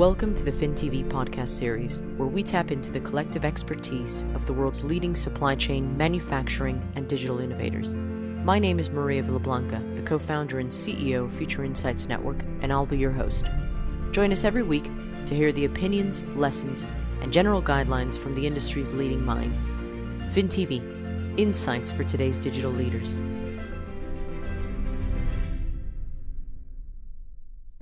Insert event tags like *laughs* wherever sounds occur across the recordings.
Welcome to the FinTV podcast series, where we tap into the collective expertise of the world's leading supply chain, manufacturing, and digital innovators. My name is Maria Villablanca, the co founder and CEO of Future Insights Network, and I'll be your host. Join us every week to hear the opinions, lessons, and general guidelines from the industry's leading minds. FinTV, insights for today's digital leaders.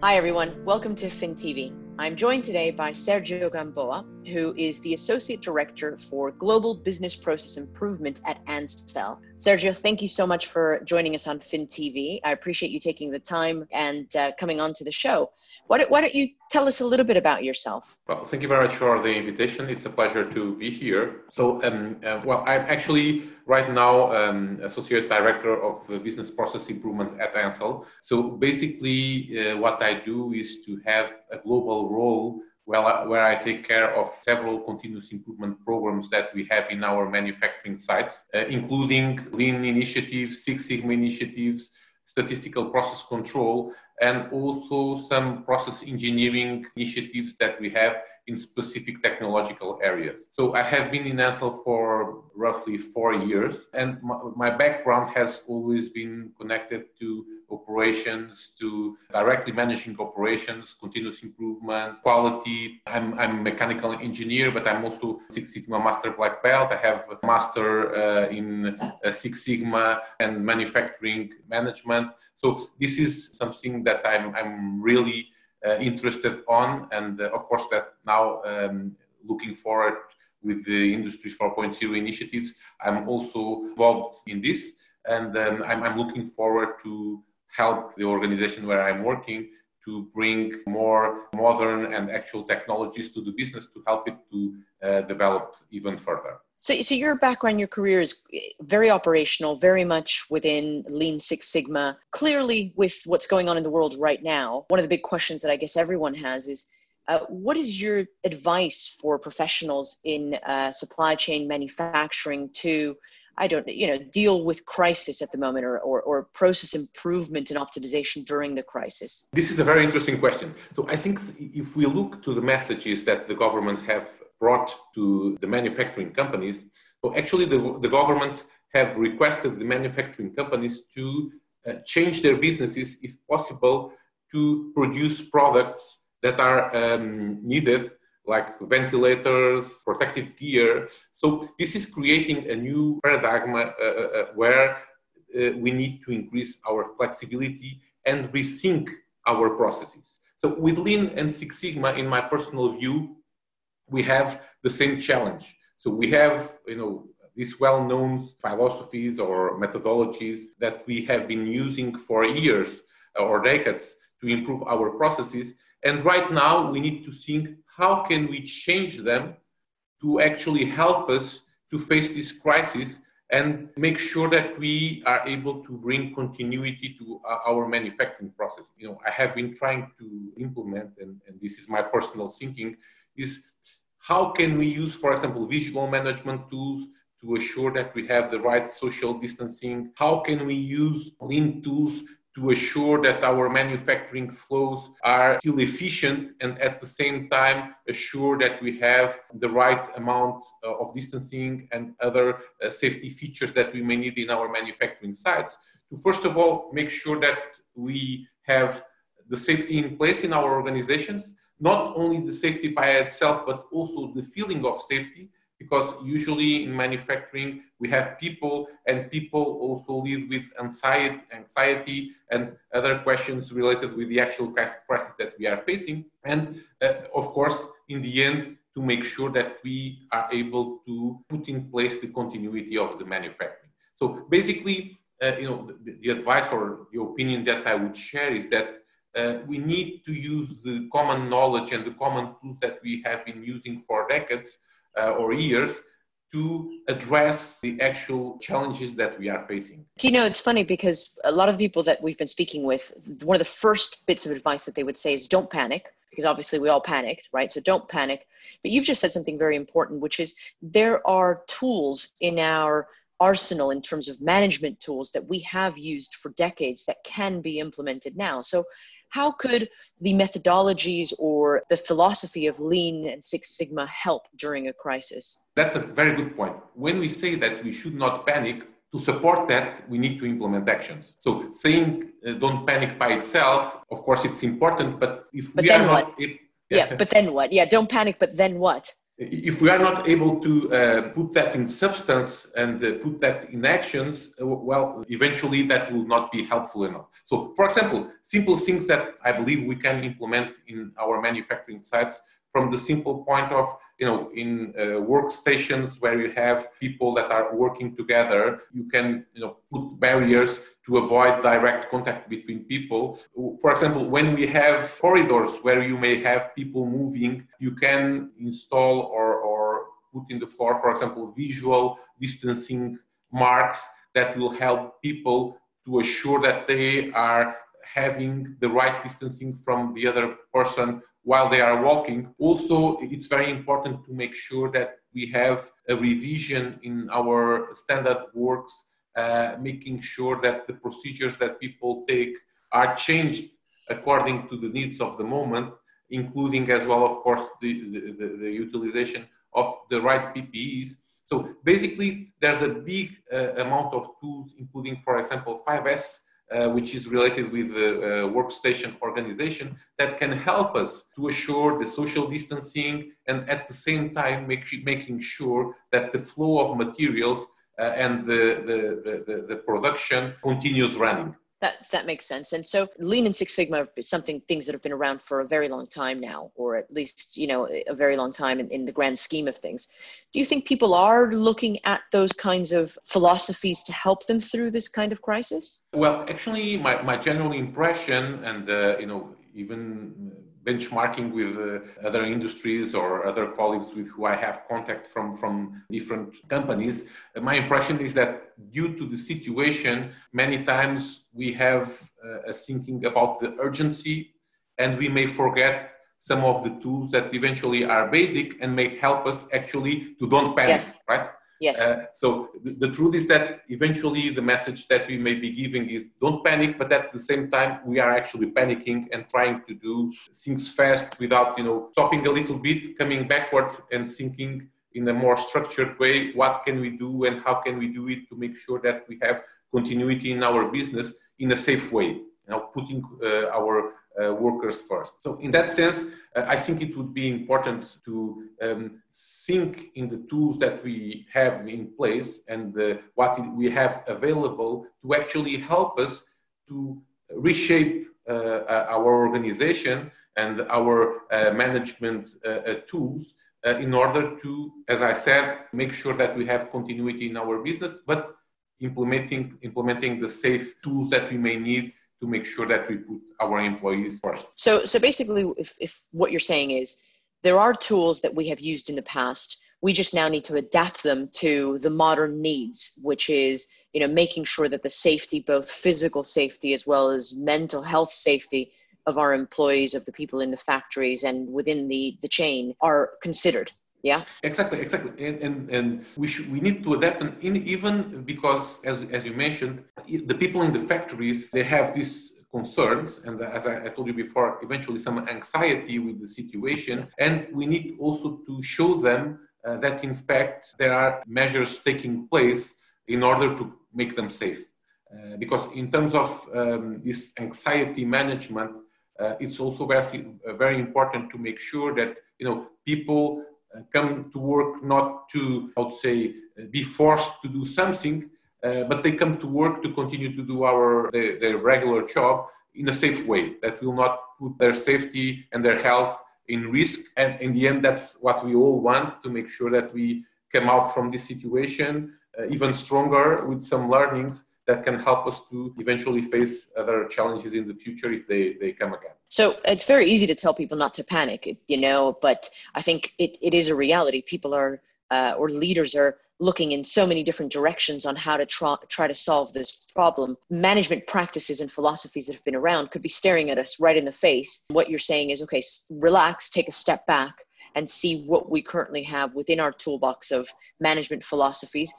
Hi, everyone. Welcome to FinTV. I'm joined today by Sergio Gamboa, who is the Associate Director for Global Business Process Improvement at Ansell. Sergio, thank you so much for joining us on FinTV. I appreciate you taking the time and uh, coming on to the show. Why don't, why don't you tell us a little bit about yourself? Well, thank you very much for the invitation. It's a pleasure to be here. So, um, uh, well, I'm actually right now um, Associate Director of Business Process Improvement at Ansell. So, basically, uh, what I do is to have a global role where I, where I take care of several continuous improvement programs that we have in our manufacturing sites, uh, including lean initiatives, Six Sigma initiatives, statistical process control, and also some process engineering initiatives that we have in specific technological areas. So I have been in Ansell for roughly four years, and my, my background has always been connected to operations to directly managing operations, continuous improvement, quality. I'm, I'm a mechanical engineer, but I'm also Six Sigma Master Black Belt. I have a master uh, in uh, Six Sigma and manufacturing management. So this is something that I'm, I'm really uh, interested on, and uh, of course that now um, looking forward with the Industry 4.0 initiatives, I'm also involved in this, and um, I'm, I'm looking forward to help the organization where I'm working to bring more modern and actual technologies to the business to help it to uh, develop even further. So, so your background, your career is very operational, very much within Lean Six Sigma. Clearly, with what's going on in the world right now, one of the big questions that I guess everyone has is uh, what is your advice for professionals in uh, supply chain manufacturing to I don't, you know, deal with crisis at the moment or, or, or, process improvement and optimization during the crisis? This is a very interesting question. So I think if we look to the messages that the governments have brought to the manufacturing companies, so actually the, the governments have requested the manufacturing companies to uh, change their businesses, if possible, to produce products that are um, needed like ventilators, protective gear. So this is creating a new paradigm uh, uh, uh, where uh, we need to increase our flexibility and rethink our processes. So with Lean and Six Sigma, in my personal view, we have the same challenge. So we have, you know, these well-known philosophies or methodologies that we have been using for years or decades to improve our processes. And right now we need to think how can we change them to actually help us to face this crisis and make sure that we are able to bring continuity to our manufacturing process. You know, I have been trying to implement, and, and this is my personal thinking, is how can we use, for example, visual management tools to assure that we have the right social distancing? How can we use lean tools to assure that our manufacturing flows are still efficient and at the same time assure that we have the right amount uh, of distancing and other uh, safety features that we may need in our manufacturing sites to first of all make sure that we have the safety in place in our organizations not only the safety by itself but also the feeling of safety because usually in manufacturing we have people and people also live with anxiety, anxiety and other questions related with the actual crisis that we are facing. And uh, of course in the end to make sure that we are able to put in place the continuity of the manufacturing. So basically uh, you know the, the, advice or the opinion that i would share is that uh, we need to use the common knowledge and the common tools that we have been using for decades uh, or years to address the actual challenges that we are facing. You know, it's funny because a lot of people that we've been speaking with, one of the first bits of advice that they would say is don't panic, because obviously we all panicked, right? So don't panic. But you've just said something very important, which is there are tools in our arsenal in terms of management tools that we have used for decades that can be implemented now. So How could the methodologies or the philosophy of Lean and Six Sigma help during a crisis? That's a very good point. When we say that we should not panic, to support that, we need to implement actions. So saying uh, don't panic by itself, of course, it's important, but if but we are not, it, yeah. yeah, but then what? Yeah, don't panic, but then what? If we are not able to uh, put that in substance and uh, put that in actions, uh, well, eventually that will not be helpful enough. So, for example, simple things that I believe we can implement in our manufacturing sites from the simple point of, you know, in uh, workstations where you have people that are working together, you can, you know, put barriers to avoid direct contact between people. For example, when we have corridors where you may have people moving, you can install or, or put in the floor, for example, visual distancing marks that will help people to assure that they are having the right distancing from the other person while they are walking. Also, it's very important to make sure that we have a revision in our standard works uh, making sure that the procedures that people take are changed according to the needs of the moment, including as well, of course, the, the, the utilization of the right PPEs. So basically, there's a big uh, amount of tools, including, for example, 5S, uh, which is related with the uh, workstation organization, that can help us to assure the social distancing and at the same time make, making sure that the flow of materials uh, and the, the, the, the production continues running. That that makes sense. And so Lean and Six Sigma is something things that have been around for a very long time now, or at least you know a very long time in, in the grand scheme of things. Do you think people are looking at those kinds of philosophies to help them through this kind of crisis? Well, actually, my, my general impression, and uh, you know, even benchmarking with uh, other industries or other colleagues with who I have contact from, from different companies, uh, my impression is that due to the situation, many times we have uh, a thinking about the urgency and we may forget some of the tools that eventually are basic and may help us actually to don't panic, yes. right? Yes. Uh, so the, the, truth is that eventually the message that we may be giving is don't panic, but at the same time we are actually panicking and trying to do things fast without you know stopping a little bit, coming backwards and thinking in a more structured way. What can we do and how can we do it to make sure that we have continuity in our business in a safe way? You know, putting uh, our uh, workers first. So in that sense, uh, I think it would be important to um, think in the tools that we have in place and uh, what we have available to actually help us to reshape uh, uh, our organization and our management tools in order to, as I said, make sure that we have continuity in our business, but implementing implementing the safe tools that we may need to make sure that we put our employees first. So, so basically, if, if what you're saying is there are tools that we have used in the past, we just now need to adapt them to the modern needs, which is you know making sure that the safety, both physical safety as well as mental health safety of our employees, of the people in the factories and within the the chain, are considered yeah. Exactly exactly. And and, and we should we need to adapt and in, even because as, as you mentioned the people in the factories they have these concerns and as I, I, told you before eventually some anxiety with the situation. And we need also to show them uh, that in fact there are measures taking place in order to make them safe. Uh, because in terms of um, this anxiety management uh, it's also very, very important to make sure that you know people uh, come to work not to, I would say, uh, be forced to do something, uh, but they come to work to continue to do our their, their, regular job in a safe way that will not put their safety and their health in risk. And in the end, that's what we all want to make sure that we come out from this situation uh, even stronger with some learnings that can help us to eventually face other challenges in the future if they, they come again. So it's very easy to tell people not to panic, you know, but I think it, it is a reality. People are, uh, or leaders are looking in so many different directions on how to try, try to solve this problem. Management practices and philosophies that have been around could be staring at us right in the face. What you're saying is, okay, relax, take a step back and see what we currently have within our toolbox of management philosophies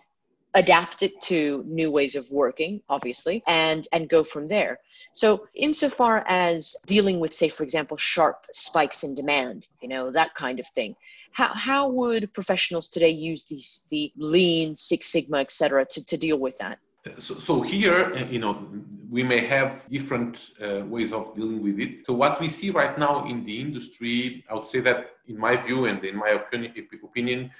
adapt it to new ways of working obviously and and go from there. So insofar as dealing with say for example sharp spikes in demand you know that kind of thing how, how would professionals today use these the lean six sigma etc to, to deal with that? So, so here uh, you know we may have different uh, ways of dealing with it. So what we see right now in the industry i would say that in my view and in my opinion, opinion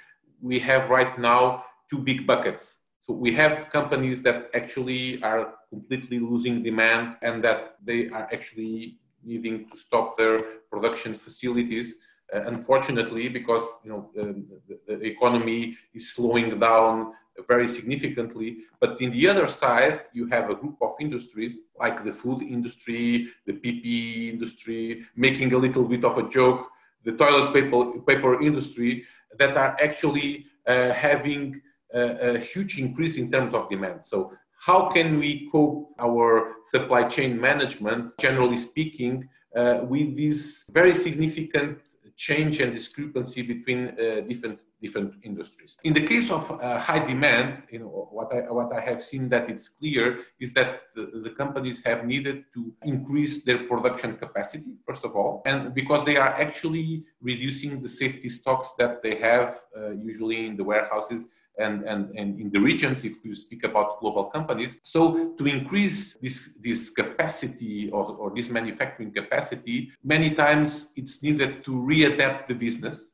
we have right now two big buckets so we have companies that actually are completely losing demand and that they are actually needing to stop their production facilities. Uh, unfortunately, because you know um, the, the, economy is slowing down very significantly. But in the other side, you have a group of industries like the food industry, the PPE industry, making a little bit of a joke, the toilet paper, paper industry that are actually uh, having a, a huge increase in terms of demand. So how can we cope our supply chain management, generally speaking, uh, with this very significant change and discrepancy between uh, different different industries. In the case of uh, high demand, you know what I what I have seen that it's clear is that the, the, companies have needed to increase their production capacity first of all, and because they are actually reducing the safety stocks that they have uh, usually in the warehouses and, and, and in the regions, if you speak about global companies. So to increase this, this capacity or, or this manufacturing capacity, many times it's needed to readapt the business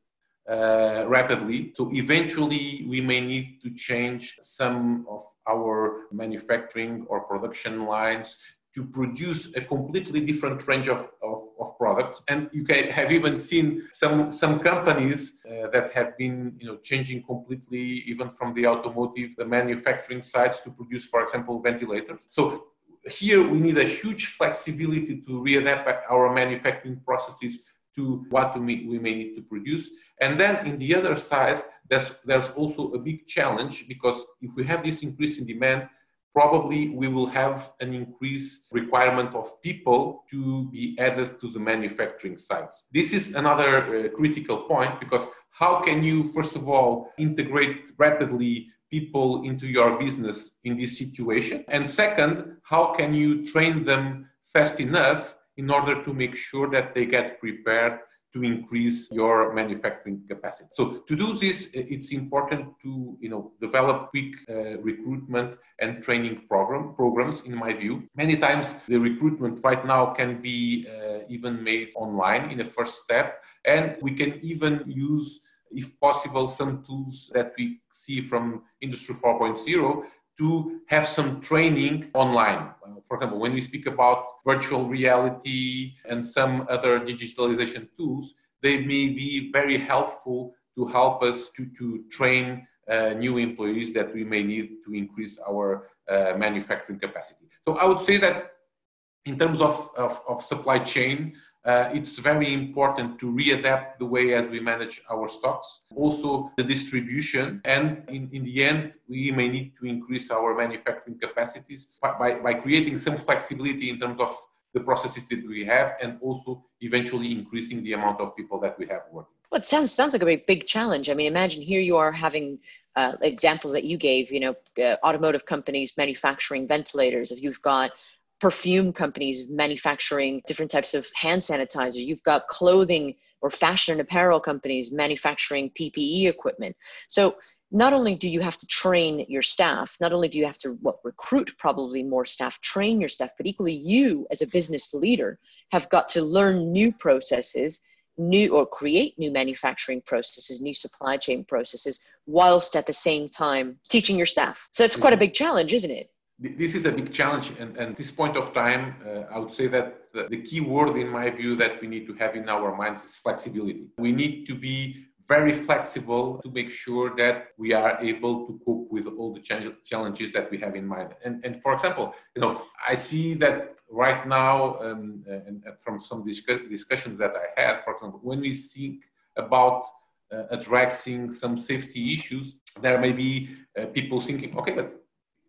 uh, rapidly. So eventually, we may need to change some of our manufacturing or production lines to produce a completely different range of, of, of products. And you can have even seen some, some companies uh, that have been you know, changing completely, even from the automotive, the manufacturing sites to produce, for example, ventilators. So here we need a huge flexibility to readapt our manufacturing processes to what we we may need to produce. And then in the other side, there's, there's also a big challenge because if we have this increase in demand, probably we will have an increased requirement of people to be added to the manufacturing sites. This is another uh, critical point because how can you, first of all, integrate rapidly people into your business in this situation? And second, how can you train them fast enough in order to make sure that they get prepared to increase your manufacturing capacity. So to do this, it's important to you know develop quick uh, recruitment and training program programs. In my view, many times the recruitment right now can be uh, even made online in a first step, and we can even use if possible, some tools that we see from Industry 4.0 to have some training online. Uh, for example, when we speak about virtual reality and some other digitalization tools, they may be very helpful to help us to, to train uh, new employees that we may need to increase our uh, manufacturing capacity. So I would say that in terms of, of, of supply chain, uh, it's very important to readapt the way as we manage our stocks, also the distribution, and in, in the end, we may need to increase our manufacturing capacities by, by creating some flexibility in terms of the processes that we have and also eventually increasing the amount of people that we have working. Well, it sounds, sounds like a big, big challenge. I mean, imagine here you are having uh, examples that you gave, you know, uh, automotive companies manufacturing ventilators. If you've got perfume companies manufacturing different types of hand sanitizer. You've got clothing or fashion and apparel companies manufacturing PPE equipment. So not only do you have to train your staff, not only do you have to what, recruit probably more staff, train your staff, but equally you as a business leader have got to learn new processes, new or create new manufacturing processes, new supply chain processes, whilst at the same time teaching your staff. So it's quite a mm-hmm. big challenge, isn't it? This is a big challenge and, at this point of time uh, i would say that the, the, key word in my view that we need to have in our minds is flexibility. We need to be very flexible to make sure that we are able to cope with all the challenges that we have in mind. And, and for example you know i see that right now um, and, and, from some discuss, discussions that i had for example when we think about uh, addressing some safety issues there may be uh, people thinking okay but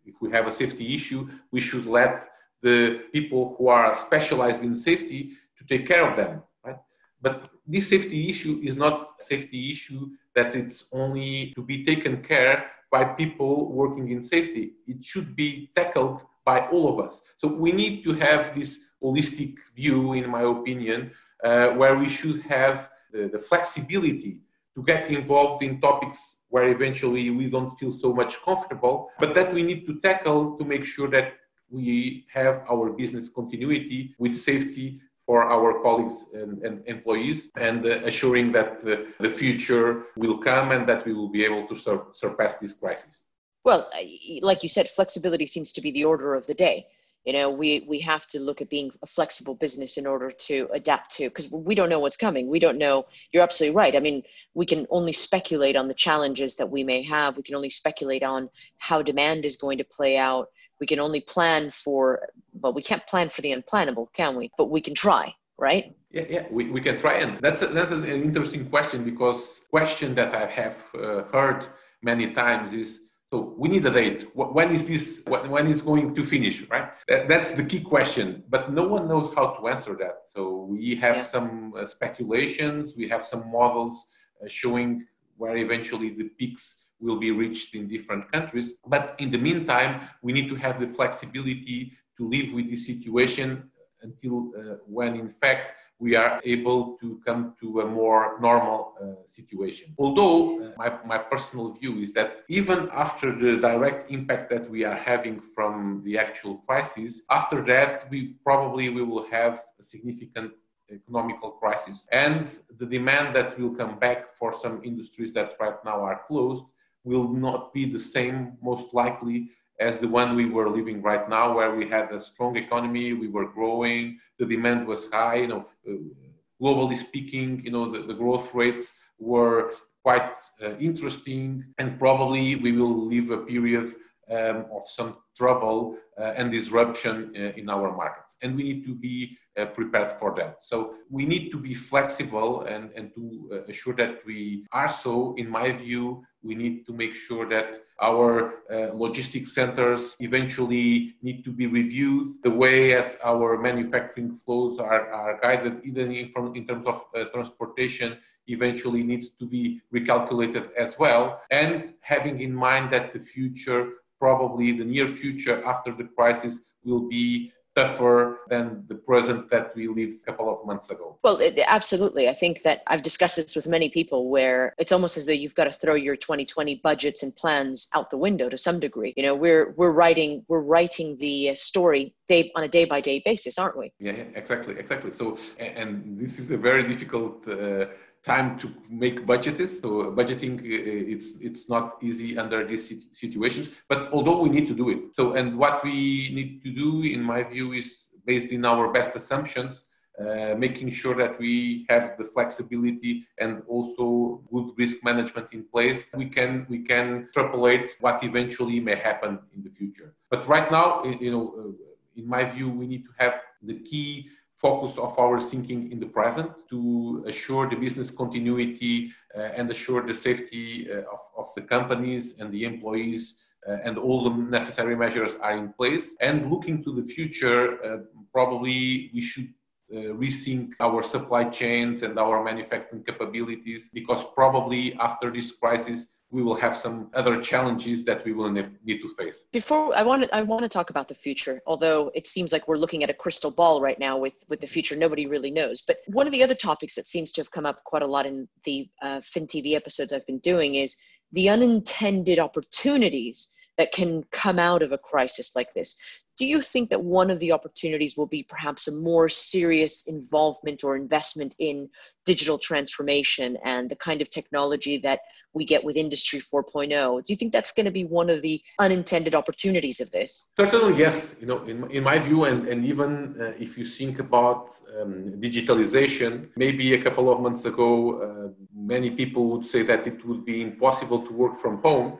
if we have a safety issue, we should let the people who are specialized in safety to take care of them, right? But this safety issue is not a safety issue that it's only to be taken care by people working in safety. It should be tackled by all of us. So we need to have this holistic view, in my opinion, uh, where we should have the, the flexibility to get involved in topics where eventually we don't feel so much comfortable, but that we need to tackle to make sure that we have our business continuity with safety for our colleagues and, and employees and uh, assuring that the, the, future will come and that we will be able to sur- surpass this crisis. Well, like you said, flexibility seems to be the order of the day you know we we have to look at being a flexible business in order to adapt to because we don't know what's coming. We don't know. You're absolutely right. I mean we can only speculate on the challenges that we may have. We can only speculate on how demand is going to play out. We can only plan for but we can't plan for the unplannable can we? But we can try right? Yeah, yeah, we, we can try, and that's a, that's an interesting question because question that I have uh, heard many times is so we need a date. When is this? When is going to finish? Right. That's the key question. But no one knows how to answer that. So we have yeah. some uh, speculations. We have some models uh, showing where eventually the peaks will be reached in different countries. But in the meantime, we need to have the flexibility to live with this situation until uh, when, in fact, we are able to come to a more normal uh, situation. Although uh, my, my personal view is that even after the direct impact that we are having from the actual crisis, after that we probably we will have a significant economical crisis and the demand that will come back for some industries that right now are closed will not be the same most likely as the one we were living right now, where we had a strong economy, we were growing, the demand was high. You know, uh, globally speaking, you know, the, the growth rates were quite uh, interesting, and probably we will live a period um, of some trouble uh, and disruption uh, in our markets, and we need to be uh, prepared for that. So we need to be flexible and, and to uh, assure that we are so, in my view, we need to make sure that our uh, logistic centers eventually need to be reviewed the way as our manufacturing flows are, are guided even in, from, in terms of uh, transportation eventually needs to be recalculated as well and having in mind that the future probably the near future after the crisis will be tougher than the present that we lived a couple of months ago. Well, it, absolutely. I think that I've discussed this with many people where it's almost as though you've got to throw your 2020 budgets and plans out the window to some degree. You know, we're we're writing we're writing the story day on a day by day basis, aren't we? Yeah, yeah, exactly, exactly. So, and this is a very difficult. Uh, time to make budgets. So budgeting, uh, it's it's not easy under these situations. But although we need to do it, so and what we need to do, in my view, is based in our best assumptions. Uh, making sure that we have the flexibility and also good risk management in place, we can we can extrapolate what eventually may happen in the future. But right now, you know, uh, in my view, we need to have the key focus of our thinking in the present to assure the business continuity uh, and assure the safety uh, of, of, the companies and the employees uh, and all the necessary measures are in place. And looking to the future uh, probably we should uh, rethink our supply chains and our manufacturing capabilities because probably after this crisis we will have some other challenges that we will need to face. Before I want to, I want to talk about the future, although it seems like we're looking at a crystal ball right now with, with the future. Nobody really knows. But one of the other topics that seems to have come up quite a lot in the uh, FinTV episodes I've been doing is the unintended opportunities that can come out of a crisis like this do you think that one of the opportunities will be perhaps a more serious involvement or investment in digital transformation and the kind of technology that we get with industry 4.0 do you think that's going to be one of the unintended opportunities of this? Certainly yes. You know in, in my view and, and even uh, if you think about um, digitalization maybe a couple of months ago uh, many people would say that it would be impossible to work from home.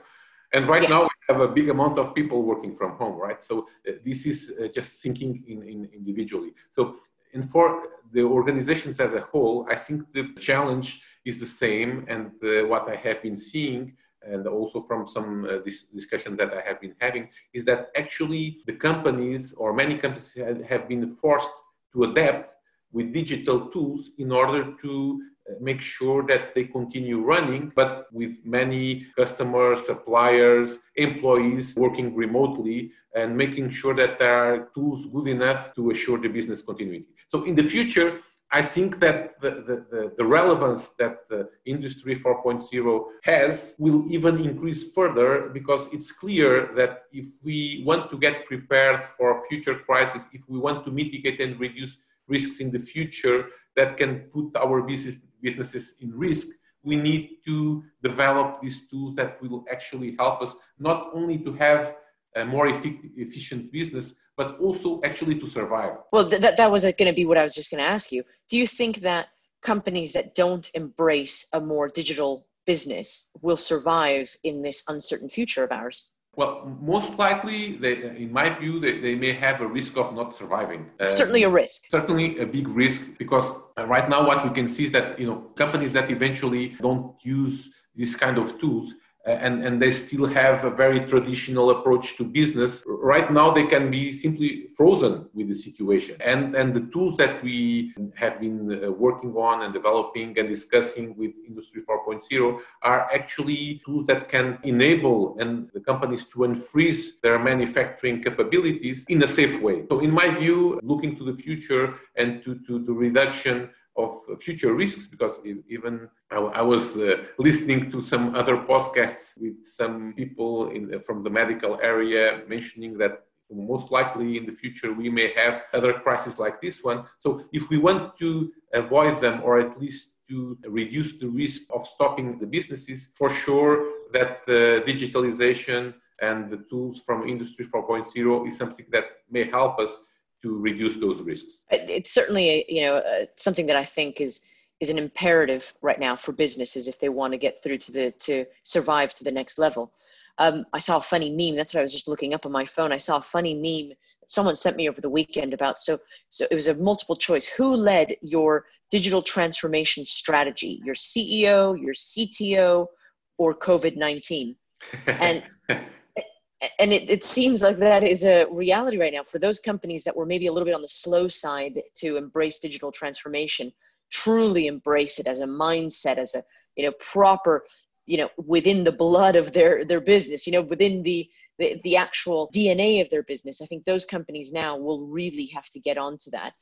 And right yes. now have a big amount of people working from home, right? So uh, this is uh, just thinking in, in individually. So and for the organizations as a whole, I think the challenge is the same. And uh, what I have been seeing, and also from some uh, dis- discussions that I have been having, is that actually the companies or many companies have been forced to adapt with digital tools in order to make sure that they continue running, but with many customers, suppliers, employees working remotely and making sure that there are tools good enough to assure the business continuity. So in the future, I think that the, the, the, relevance that the Industry 4.0 has will even increase further because it's clear that if we want to get prepared for future crises, if we want to mitigate and reduce risks in the future that can put our business, businesses in risk, we need to develop these tools that will actually help us not only to have a more efficient business, but also actually to survive. Well, th- that, that was going to be what I was just going to ask you. Do you think that companies that don't embrace a more digital business will survive in this uncertain future of ours? Well, most likely, they, in my view, they, they may have a risk of not surviving. Um, certainly a risk. Certainly a big risk because uh, right now what we can see is that you know companies that eventually don't use this kind of tools and, and they still have a very traditional approach to business. Right now, they can be simply frozen with the situation. And, and the tools that we have been uh, working on and developing and discussing with Industry 4.0 are actually tools that can enable and the companies to unfreeze their manufacturing capabilities in a safe way. So, in my view, looking to the future and to, to the reduction of future risks because even I, was uh, listening to some other podcasts with some people in, from the medical area mentioning that most likely in the future we may have other crises like this one. So if we want to avoid them or at least to reduce the risk of stopping the businesses, for sure that the digitalization and the tools from Industry 4.0 is something that may help us to reduce those risks? It's certainly you know uh, something that I think is is an imperative right now for businesses if they want to get through to the to survive to the next level. Um, I saw a funny meme. That's what I was just looking up on my phone. I saw a funny meme that someone sent me over the weekend about. So, so it was a multiple choice. Who led your digital transformation strategy? Your CEO, your CTO, or COVID nineteen? *laughs* And and it, it seems like that is a reality right now for those companies that were maybe a little bit on the slow side to embrace digital transformation truly embrace it as a mindset as a you know proper you know within the blood of their their business you know within the the, the actual dna of their business. I think those companies now will really have to get onto that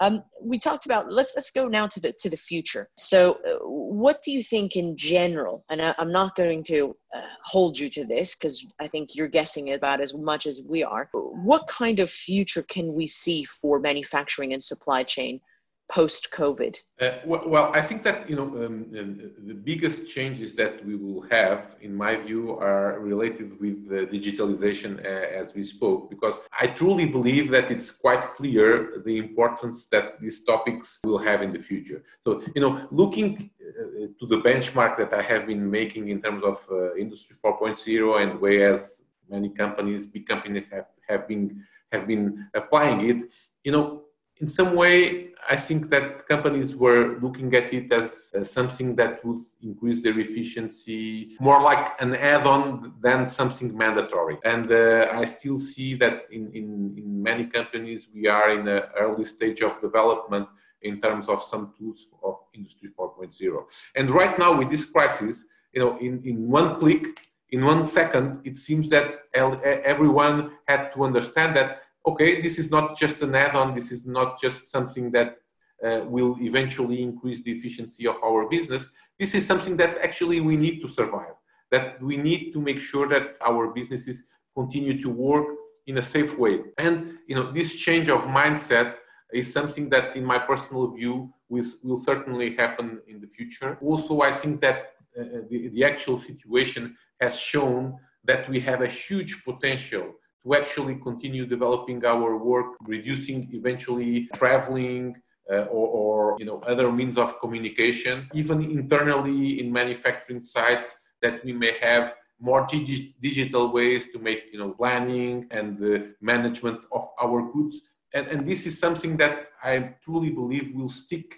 um, we talked about let's let's go now to the to the future. So, uh, what do you think in general? And I, am not going to uh, hold you to this because I think you're guessing about as much as we are. What kind of future can we see for manufacturing and supply chain post COVID? Uh, well, well, I think that you know um, uh, the biggest changes that we will have, in my view, are related with the digitalization, uh, as we spoke. Because I truly believe that it's quite clear the importance that these topics will have in the future. So you know, looking uh, to the benchmark that I have been making in terms of uh, Industry 4.0 and whereas many companies, big companies, have have been have been applying it, you know in some way, I think that companies were looking at it as something that would increase their efficiency, more like an add on than something mandatory. And uh, I still see that in, in, in many companies, we are in an early stage of development in terms of some tools of Industry 4.0. And right now, with this crisis, you know, in, in one click, in one second, it seems that everyone had to understand that okay, this is not just an add-on, this is not just something that uh, will eventually increase the efficiency of our business. This is something that actually we need to survive, that we need to make sure that our businesses continue to work in a safe way. And you know, this change of mindset is something that, in my personal view, will, will certainly happen in the future. Also, I think that uh, the, the actual situation has shown that we have a huge potential to actually continue developing our work, reducing eventually traveling uh, or, or, you know other means of communication, even internally in manufacturing sites that we may have more digi- digital ways to make you know planning and the management of our goods. And, and this is something that I truly believe will stick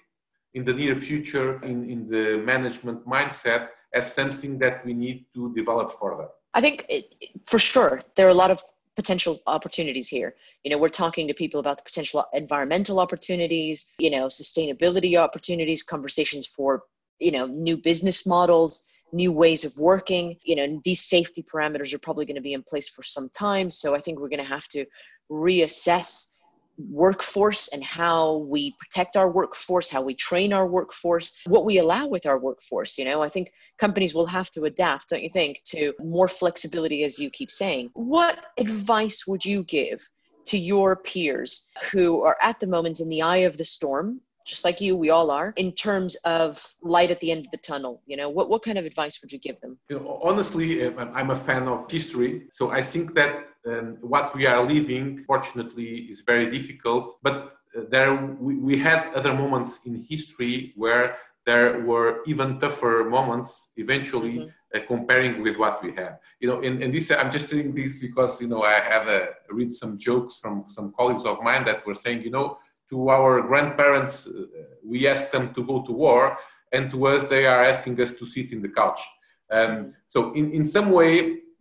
in the near future in, in the management mindset as something that we need to develop further. I think it, for sure there are a lot of potential opportunities here. You know, we're talking to people about the potential environmental opportunities, you know, sustainability opportunities, conversations for you know, new business models, new ways of working. You know, these safety parameters are probably going to be in place for some time. So I think we're going to have to reassess workforce and how we protect our workforce, how we train our workforce, what we allow with our workforce. You know, I think companies will have to adapt, don't you think, to more flexibility, as you keep saying. What advice would you give to your peers who are at the moment in the eye of the storm? Just like you, we all are, in terms of light at the end of the tunnel. You know, what, what kind of advice would you give them? You know, honestly, I'm a fan of history. So I think that um, what we are living, fortunately, is very difficult. But uh, there, we, we had other moments in history where there were even tougher moments eventually mm-hmm. uh, comparing with what we have you know and, and this i'm just saying this because you know i have uh, read some jokes from some colleagues of mine that were saying you know to our grandparents uh, we ask them to go to war and to us they are asking us to sit in the couch um, so in, in some way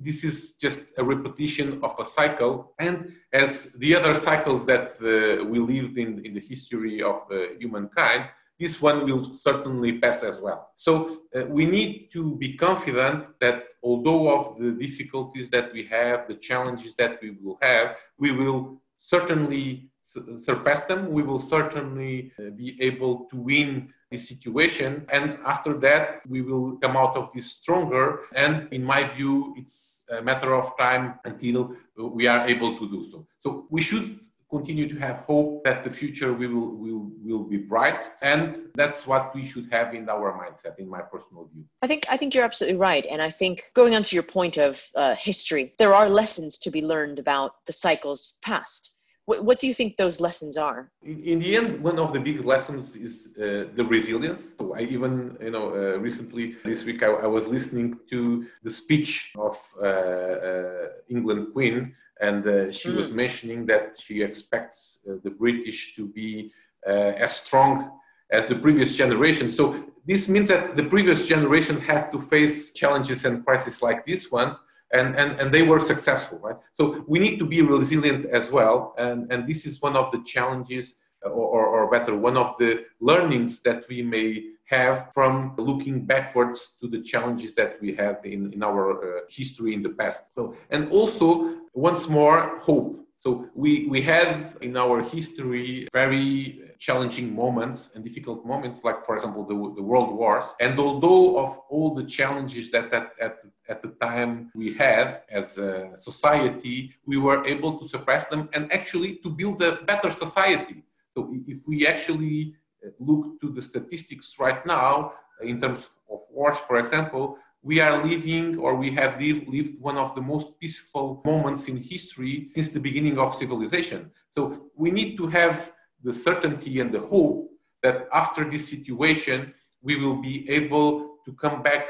this is just a repetition of a cycle. And as the other cycles that uh, we live in in the history of uh, humankind, this one will certainly pass as well. So uh, we need to be confident that although of the difficulties that we have, the challenges that we will have, we will certainly surpass them. We will certainly uh, be able to win this situation. And after that, we will come out of this stronger. And in my view, it's a matter of time until we are able to do so. So we should continue to have hope that the future will, will, will be bright. And that's what we should have in our mindset, in my personal view. I think, I think you're absolutely right. And I think going on to your point of uh, history, there are lessons to be learned about the cycles past what, what do you think those lessons are? In, in the end, one of the big lessons is uh, the resilience. So I even, you know, uh, recently this week I, I, was listening to the speech of uh, uh England Queen, and uh, she mm. was mentioning that she expects uh, the British to be as strong as the previous generation. So this means that the previous generation had to face challenges and crises like this one and, and, and they were successful, right? So we need to be resilient as well. And, and this is one of the challenges, or, or, or better, one of the learnings that we may have from looking backwards to the challenges that we have in, in our uh, history in the past. So, and also, once more, hope. So we, we have in our history very challenging moments and difficult moments, like, for example, the, the world wars. And although of all the challenges that, that at at the time we had as a society, we were able to suppress them and actually to build a better society. So if we actually uh, look to the statistics right now, uh, in terms of wars, for example, we are living or we have lived one of the most peaceful moments in history since the beginning of civilization. So we need to have the certainty and the hope that after this situation, we will be able to come back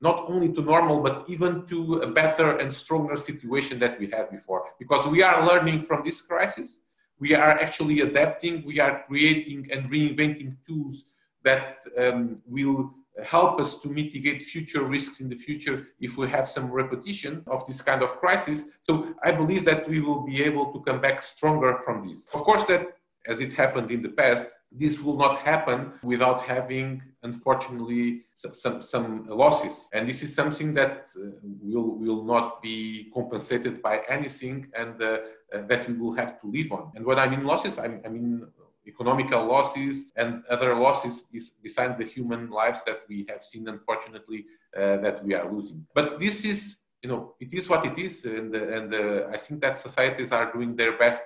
not only to normal, but even to a better and stronger situation that we had before. Because we are learning from this crisis. We are actually adapting. We are creating and reinventing tools that um, will help us to mitigate future risks in the future if we have some repetition of this kind of crisis. So I believe that we will be able to come back stronger from this. Of course, that as it happened in the past, this will not happen without having, unfortunately, some, some losses. And this is something that uh, will, will not be compensated by anything and uh, uh, that we will have to live on. And when I mean losses, I, I mean economical losses and other losses besides the human lives that we have seen, unfortunately, uh, that we are losing. But this is, you know, it is what it is. And, and uh, I think that societies are doing their best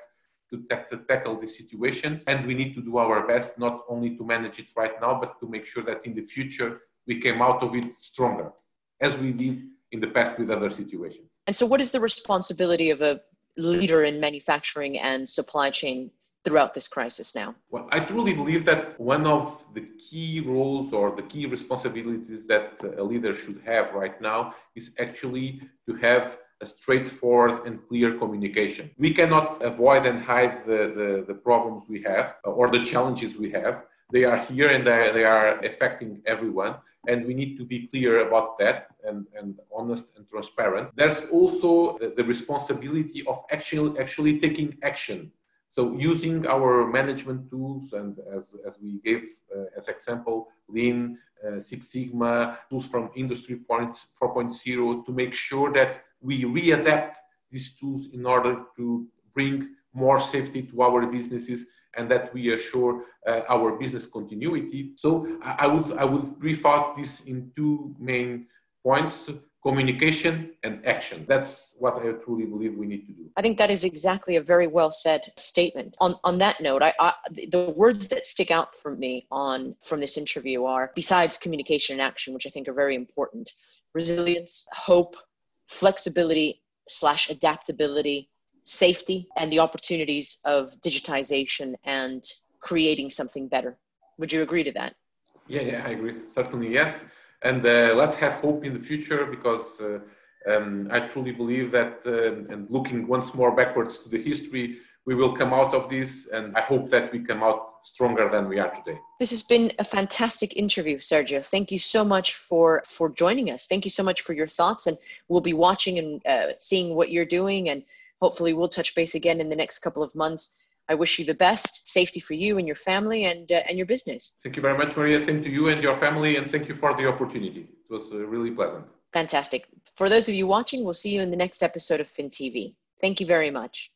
to, tackle this situation. And we need to do our best, not only to manage it right now, but to make sure that in the future we came out of it stronger, as we did in the past with other situations. And so, what is the responsibility of a leader in manufacturing and supply chain throughout this crisis now? Well, I truly believe that one of the key roles or the key responsibilities that a leader should have right now is actually to have straightforward and clear communication. We cannot avoid and hide the, the, the, problems we have or the challenges we have. They are here and they, they are affecting everyone. And we need to be clear about that and, and honest and transparent. There's also the, the responsibility of actually, actually taking action. So using our management tools and as, as we gave uh, as example, Lean, uh, Six Sigma, tools from Industry 4.0 to make sure that we readapt these tools in order to bring more safety to our businesses and that we assure uh, our business continuity. So I, I, would I would brief out this in two main points communication and action. That's what I truly believe we need to do. I think that is exactly a very well said statement. On on that note, I, I, the words that stick out for me on from this interview are besides communication and action, which I think are very important, resilience, hope, flexibility slash adaptability, safety, and the opportunities of digitization and creating something better. Would you agree to that? Yeah, yeah, I agree. Certainly, yes and uh, let's have hope in the future because uh, um, I truly believe that, uh, and looking once more backwards to the history, we will come out of this, and I hope that we come out stronger than we are today. This has been a fantastic interview, Sergio. Thank you so much for for joining us. Thank you so much for your thoughts, and we'll be watching and uh, seeing what you're doing, and hopefully we'll touch base again in the next couple of months I wish you the best, safety for you and your family and, uh, and your business. Thank you very much, Maria. Same to you and your family, and thank you for the opportunity. It was uh, really pleasant. Fantastic. For those of you watching, we'll see you in the next episode of FinTV. Thank you very much.